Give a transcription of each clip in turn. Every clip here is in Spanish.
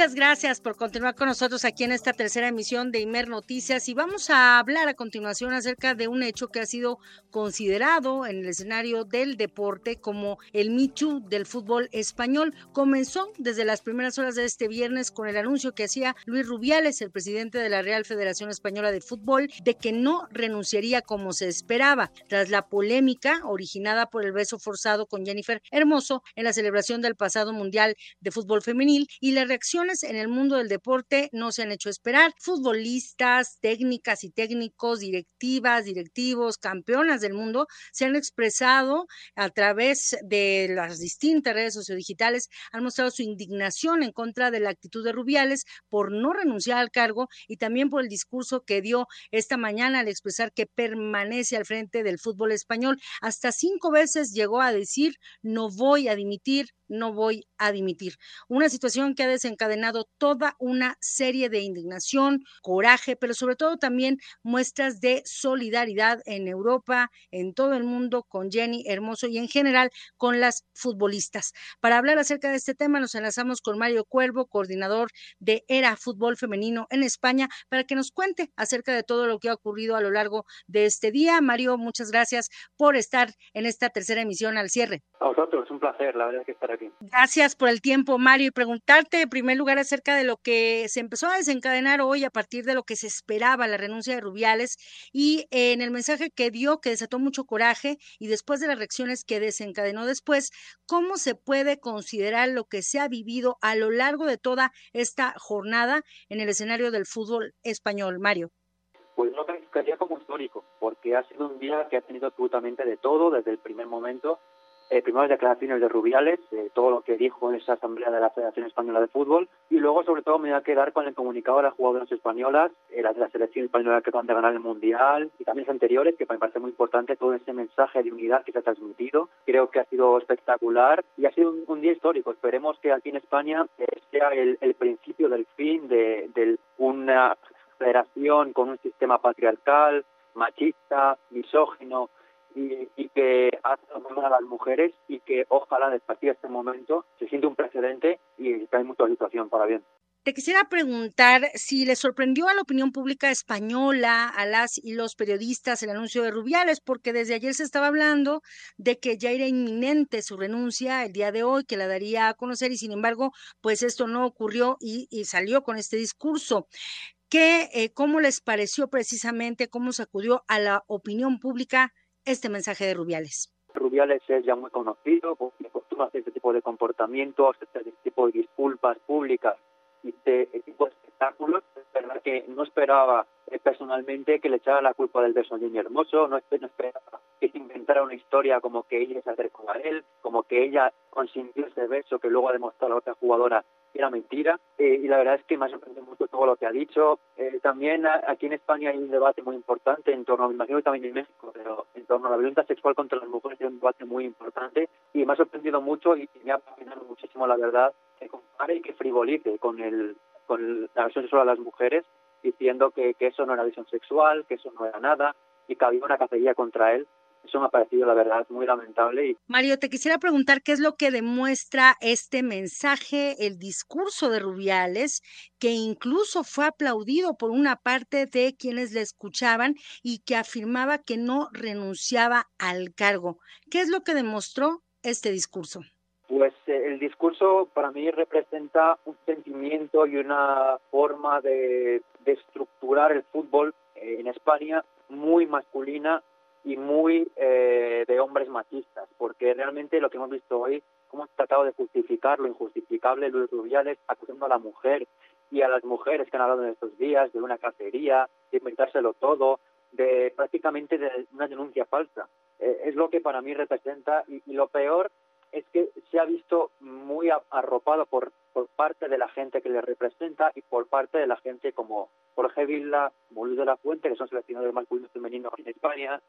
muchas gracias por continuar con nosotros aquí en esta tercera emisión de Imer Noticias y vamos a hablar a continuación acerca de un hecho que ha sido considerado en el escenario del deporte como el Michu del fútbol español. Comenzó desde las primeras horas de este viernes con el anuncio que hacía Luis Rubiales, el presidente de la Real Federación Española de Fútbol, de que no renunciaría como se esperaba tras la polémica originada por el beso forzado con Jennifer Hermoso en la celebración del pasado Mundial de Fútbol Femenil y las en el mundo del deporte no se han hecho esperar. Futbolistas, técnicas y técnicos, directivas, directivos, campeonas del mundo se han expresado a través de las distintas redes sociodigitales, han mostrado su indignación en contra de la actitud de Rubiales por no renunciar al cargo y también por el discurso que dio esta mañana al expresar que permanece al frente del fútbol español. Hasta cinco veces llegó a decir no voy a dimitir, no voy a dimitir. Una situación que ha desencadenado toda una serie de indignación, coraje, pero sobre todo también muestras de solidaridad en Europa, en todo el mundo, con Jenny Hermoso y en general con las futbolistas. Para hablar acerca de este tema, nos enlazamos con Mario Cuervo, coordinador de ERA Fútbol Femenino en España, para que nos cuente acerca de todo lo que ha ocurrido a lo largo de este día. Mario, muchas gracias por estar en esta tercera emisión al cierre. A vosotros, un placer, la verdad que estar aquí. Gracias por el tiempo, Mario, y preguntarte en primer lugar acerca de lo que se empezó a desencadenar hoy a partir de lo que se esperaba, la renuncia de Rubiales, y en el mensaje que dio, que desató mucho coraje, y después de las reacciones que desencadenó después, ¿cómo se puede considerar lo que se ha vivido a lo largo de toda esta jornada en el escenario del fútbol español, Mario? Pues lo calificaría como histórico, porque ha sido un día que ha tenido absolutamente de todo desde el primer momento eh, primero las declaraciones de Rubiales, todo lo que dijo en esa asamblea de la Federación Española de Fútbol, y luego sobre todo me voy a quedar con el comunicado de las jugadoras españolas, eh, las de la selección española que van a ganar el Mundial, y también las anteriores, que me parece muy importante todo ese mensaje de unidad que se ha transmitido. Creo que ha sido espectacular y ha sido un, día histórico. Esperemos que aquí en España eh, sea el, principio del fin de una federación con un sistema patriarcal, machista, misógino, y, que hace a las mujeres y que ojalá desde de este momento se siente un precedente y que hay mucha situación para bien. Te quisiera preguntar si le sorprendió a la opinión pública española, a las y los periodistas, el anuncio de Rubiales, porque desde ayer se estaba hablando de que ya era inminente su renuncia el día de hoy, que la daría a conocer, y sin embargo, pues esto no ocurrió y, salió con este discurso. ¿Qué, eh, ¿Cómo les pareció precisamente, cómo sacudió a la opinión pública este mensaje de Rubiales. Rubiales es ya muy conocido porque acostumbra hacer este tipo de comportamientos, este tipo de disculpas públicas y este tipo de espectáculos. Es verdad que no esperaba eh, personalmente que le echara la culpa del beso niño hermoso, no, esperaba que se inventara una historia como que ella se acercó a él, como que ella consintió ese beso que luego ha demostrado a otra jugadora era mentira. Eh, y la verdad es que me ha sorprendido mucho todo lo que ha dicho. Eh, también aquí en España hay un debate muy importante en torno, me imagino que también en México, pero en torno a la violencia sexual contra las mujeres hay un debate muy importante y me ha sorprendido mucho y, me ha fascinado muchísimo la verdad que compare y que frivolice con el con la visión sexual a las mujeres diciendo que, que eso no era visión sexual, que eso no era nada y que había una cacería contra él ha parecido, la verdad, muy lamentable. Y... Mario, te quisiera preguntar qué es lo que demuestra este mensaje, el discurso de Rubiales, que incluso fue aplaudido por una parte de quienes le escuchaban y que afirmaba que no renunciaba al cargo. ¿Qué es lo que demostró este discurso? Pues eh, el discurso para mí representa un sentimiento y una forma de, de estructurar el fútbol eh, en España muy masculina y muy eh, de hombres machistas, porque realmente lo que hemos visto hoy, cómo hemos tratado de justificar lo injustificable, Luis Rubiales acusando a la mujer y a las mujeres que han hablado en estos días de una cacería, de inventárselo todo, de prácticamente de una denuncia falsa. Eh, es lo que para mí representa y, lo peor es que se ha visto muy arropado por, por parte de la gente que le representa y por parte de la gente como Jorge Villa, Luis de la Fuente, que son seleccionadores masculinos y femeninos en España,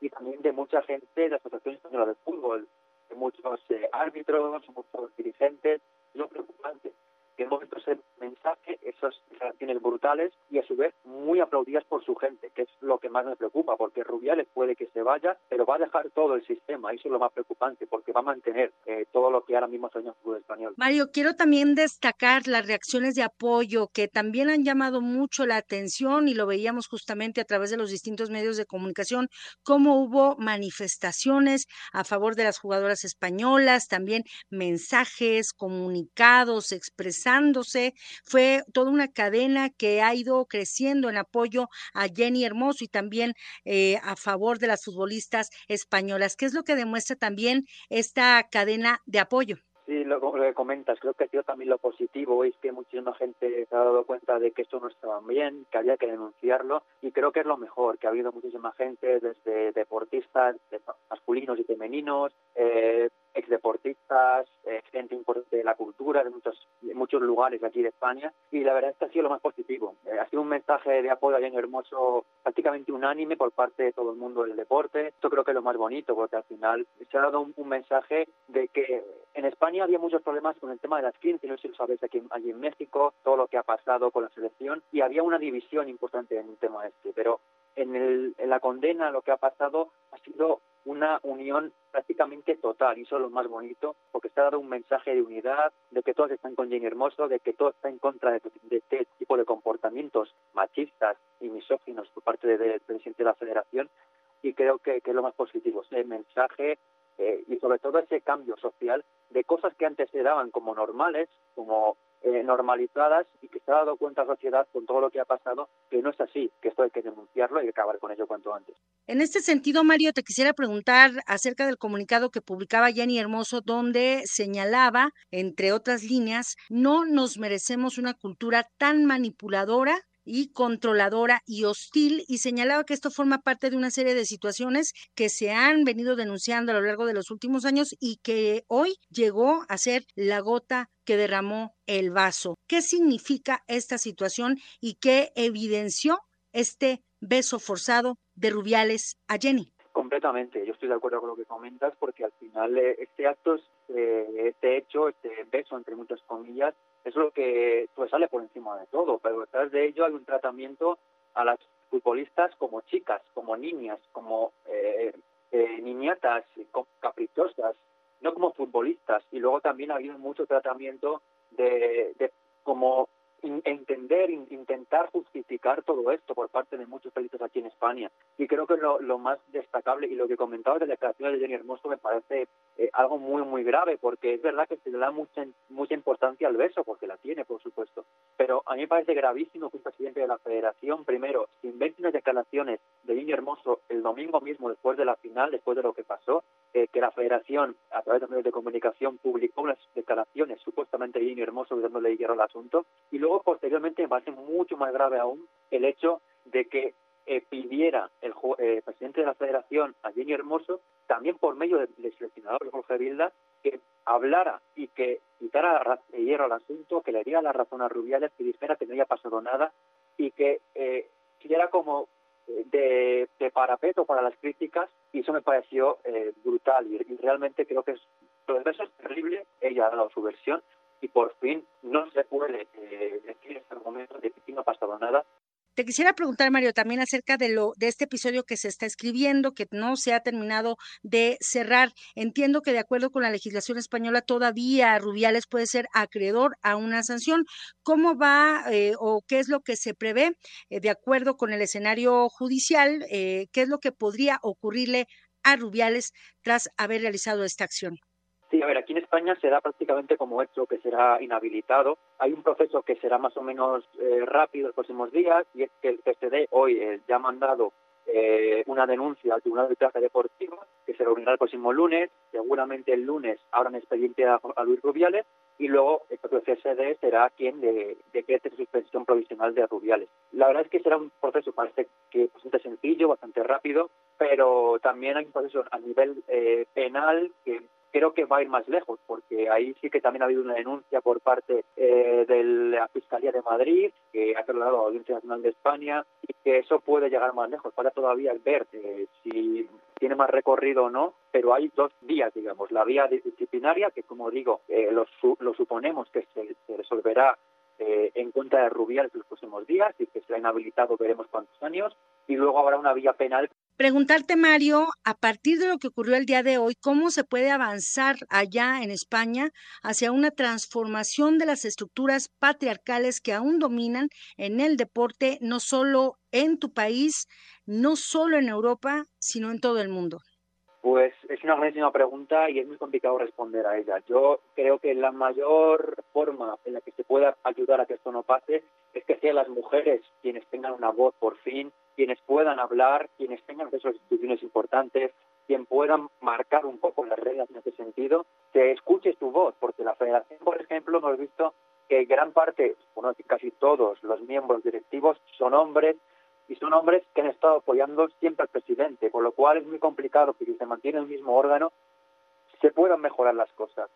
y también de mucha gente de la Asociación Española de Fútbol, de muchos eh, árbitros, muchos dirigentes. Es lo preocupante. Que hemos visto ese mensaje, esas declaraciones brutales y a su vez muy aplaudidas por su gente, que es lo que más me preocupa, porque Rubiales puede que se vaya, pero va a dejar todo el sistema, eso es lo más preocupante, porque va a mantener eh, todo lo que ahora mismo sueña el fútbol español. Mario, quiero también destacar las reacciones de apoyo que también han llamado mucho la atención y lo veíamos justamente a través de los distintos medios de comunicación, cómo hubo manifestaciones a favor de las jugadoras españolas, también mensajes, comunicados, expresándose. Fue toda una cadena que ha ido creciendo en apoyo a Jenny Hermoso y también eh, a favor de las futbolistas españolas. ¿Qué es lo que demuestra también esta cadena de apoyo? Sí, lo, que comentas, creo que ha sido también lo positivo es que muchísima gente se ha dado cuenta de que esto no estaba bien, que había que denunciarlo y creo que es lo mejor, que ha habido muchísima gente, desde deportistas masculinos y femeninos, eh, exdeportistas, eh, gente importante de la cultura de muchos, muchos lugares aquí de España y la verdad es que ha sido lo más positivo. Eh, ha sido un mensaje de apoyo bien hermoso, prácticamente unánime por parte de todo el mundo del deporte. Esto creo que es lo más bonito porque al final se ha dado un, mensaje de que en España había muchos problemas con el tema de las y no sé si lo sabéis aquí, allí en México, todo lo que ha pasado con la selección y había una división importante en el tema este, pero en, el, en la condena lo que ha pasado ha sido una unión prácticamente total y eso es lo más bonito porque está dado un mensaje de unidad, de que todos están con Jenny Hermoso, de que todo está en contra de, este tipo de comportamientos machistas y misóginos por parte del presidente de la federación y creo que, que es lo más positivo, ese mensaje eh, y sobre todo ese cambio social de cosas que antes se daban como normales, como eh, normalizadas y que se ha dado cuenta la sociedad con todo lo que ha pasado que no es así, que esto hay que denunciarlo y acabar con ello cuanto antes. En este sentido, Mario, te quisiera preguntar acerca del comunicado que publicaba Jenny Hermoso, donde señalaba, entre otras líneas, no nos merecemos una cultura tan manipuladora y controladora y hostil y señalaba que esto forma parte de una serie de situaciones que se han venido denunciando a lo largo de los últimos años y que hoy llegó a ser la gota que derramó el vaso. ¿Qué significa esta situación y qué evidenció este beso forzado de Rubiales a Jenny? Completamente, yo estoy de acuerdo con lo que comentas porque al final eh, este acto, eh, este hecho, este beso entre muchas comillas, es lo que pues, sale por encima de todo, pero detrás de ello hay un tratamiento a las futbolistas como chicas, como niñas, como eh, eh, niñatas caprichosas, no como futbolistas. Y luego también ha habido mucho tratamiento de, de como entender, intentar justificar todo esto por parte de muchos periodistas aquí en España. Y creo que lo, lo más destacable y lo que comentaba de la declaración de Jenny Hermoso me parece eh, algo muy, muy grave, porque es verdad que se le da mucha, mucha importancia al beso, porque la tiene, por supuesto. Pero a mí me parece gravísimo que un presidente de la federación, primero, invente unas declaraciones de Jenny Hermoso el domingo mismo, después de la final, después de lo que pasó, eh, que la federación, a través de medios de comunicación, publicó unas declaraciones supuestamente de Jenny Hermoso dándole hierro al asunto, y luego posteriormente me parece mucho más grave aún el hecho de que eh, pidiera el eh, presidente de la federación, a Jenny Hermoso, también por medio del, seleccionador Jorge Vilda, que hablara y que quitara hierro al asunto, que le diera la razón a Rubiales, que dijera que no había pasado nada y que eh, como eh, de, de, parapeto para las críticas y eso me pareció brutal. Y, realmente creo que es, todo eso es terrible, ella ha dado su versión y por fin no se puede eh, decir este momento de que no ha pasado nada. Te quisiera preguntar, Mario, también acerca de lo de este episodio que se está escribiendo, que no se ha terminado de cerrar. Entiendo que de acuerdo con la legislación española todavía Rubiales puede ser acreedor a una sanción. ¿Cómo va eh, o qué es lo que se prevé eh, de acuerdo con el escenario judicial? ¿Qué es lo que podría ocurrirle a Rubiales tras haber realizado esta acción? Sí, a ver, aquí en España se da prácticamente como hecho que será inhabilitado. Hay un proceso que será más o menos eh, rápido los próximos días y es que el PSD hoy eh, ya ha mandado eh, una denuncia al Tribunal de Arbitraje Deportivo que se reunirá el próximo lunes. Seguramente el lunes abran expediente a, Luis Rubiales y luego el CSD será quien de, decrete su suspensión provisional de Rubiales. La verdad es que será un proceso parece que bastante sencillo, bastante rápido, pero también hay un proceso a nivel penal que creo que va a ir más lejos, porque ahí sí que también ha habido una denuncia por parte eh, de la Fiscalía de Madrid, que ha trasladado a la Audiencia Nacional de España, y que eso puede llegar más lejos. Para todavía ver eh, si tiene más recorrido o no, pero hay dos vías, digamos, la vía disciplinaria, que como digo, eh, lo, lo, suponemos que se, se resolverá eh, en cuenta de Rubiales en los próximos días y que será inhabilitado veremos cuántos años y luego habrá una vía penal. Preguntarte, Mario, a partir de lo que ocurrió el día de hoy, ¿cómo se puede avanzar allá en España hacia una transformación de las estructuras patriarcales que aún dominan en el deporte, no solo en tu país, no solo en Europa, sino en todo el mundo? Pues es una buenísima pregunta y es muy complicado responder a ella. Yo creo que la mayor forma en la que se pueda ayudar a que esto no pase es que sean las mujeres quienes tengan una voz por fin, quienes puedan hablar, quienes tengan acceso instituciones importantes, quien puedan marcar un poco las reglas en ese sentido, que escuche su voz, porque la federación, por ejemplo, hemos visto que gran parte, bueno, casi todos los miembros directivos son hombres, y son hombres que han estado apoyando siempre al presidente, con lo cual es muy complicado que si se mantiene el mismo órgano se puedan mejorar las cosas.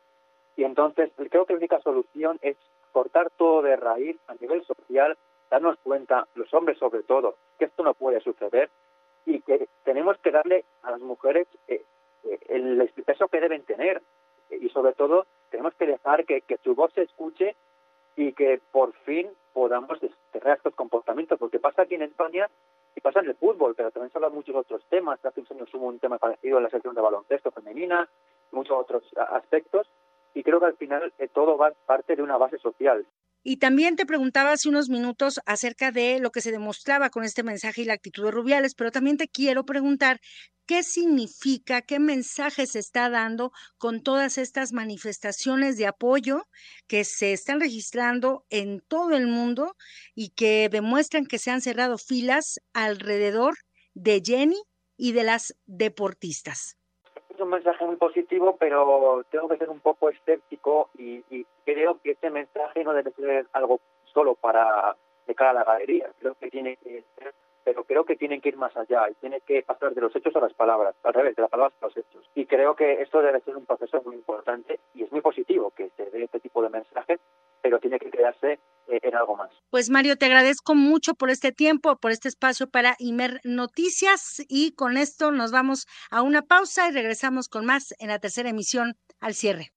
Y entonces creo que la única solución es cortar todo de raíz a nivel social, darnos cuenta, los hombres sobre todo, que esto no puede suceder y que tenemos que darle a las mujeres eh, eh, el peso que deben tener y sobre todo tenemos que dejar que, que su voz se escuche y que por fin podamos desterrar estos comportamientos, porque pasa aquí en España y pasa en el fútbol, pero también se habla de muchos otros temas. Hace unos años hubo un tema parecido en la sección de baloncesto femenina, muchos otros aspectos, y creo que al final eh, todo va parte de una base social. Y también te preguntaba hace unos minutos acerca de lo que se demostraba con este mensaje y la actitud de Rubiales, pero también te quiero preguntar qué significa, qué mensaje se está dando con todas estas manifestaciones de apoyo que se están registrando en todo el mundo y que demuestran que se han cerrado filas alrededor de Jenny y de las deportistas un mensaje muy positivo, pero tengo que ser un poco escéptico y, creo que este mensaje no debe ser algo solo para de cara a la galería. Creo que tiene que ser, pero creo que tienen que ir más allá y tiene que pasar de los hechos a las palabras, al revés, de las palabras a los hechos. Y creo que esto debe ser un proceso muy importante y es muy positivo que se dé este tipo de mensajes, pero tiene que quedarse algo más. Pues Mario, te agradezco mucho por este tiempo, por este espacio para Imer Noticias y con esto nos vamos a una pausa y regresamos con más en la tercera emisión al cierre.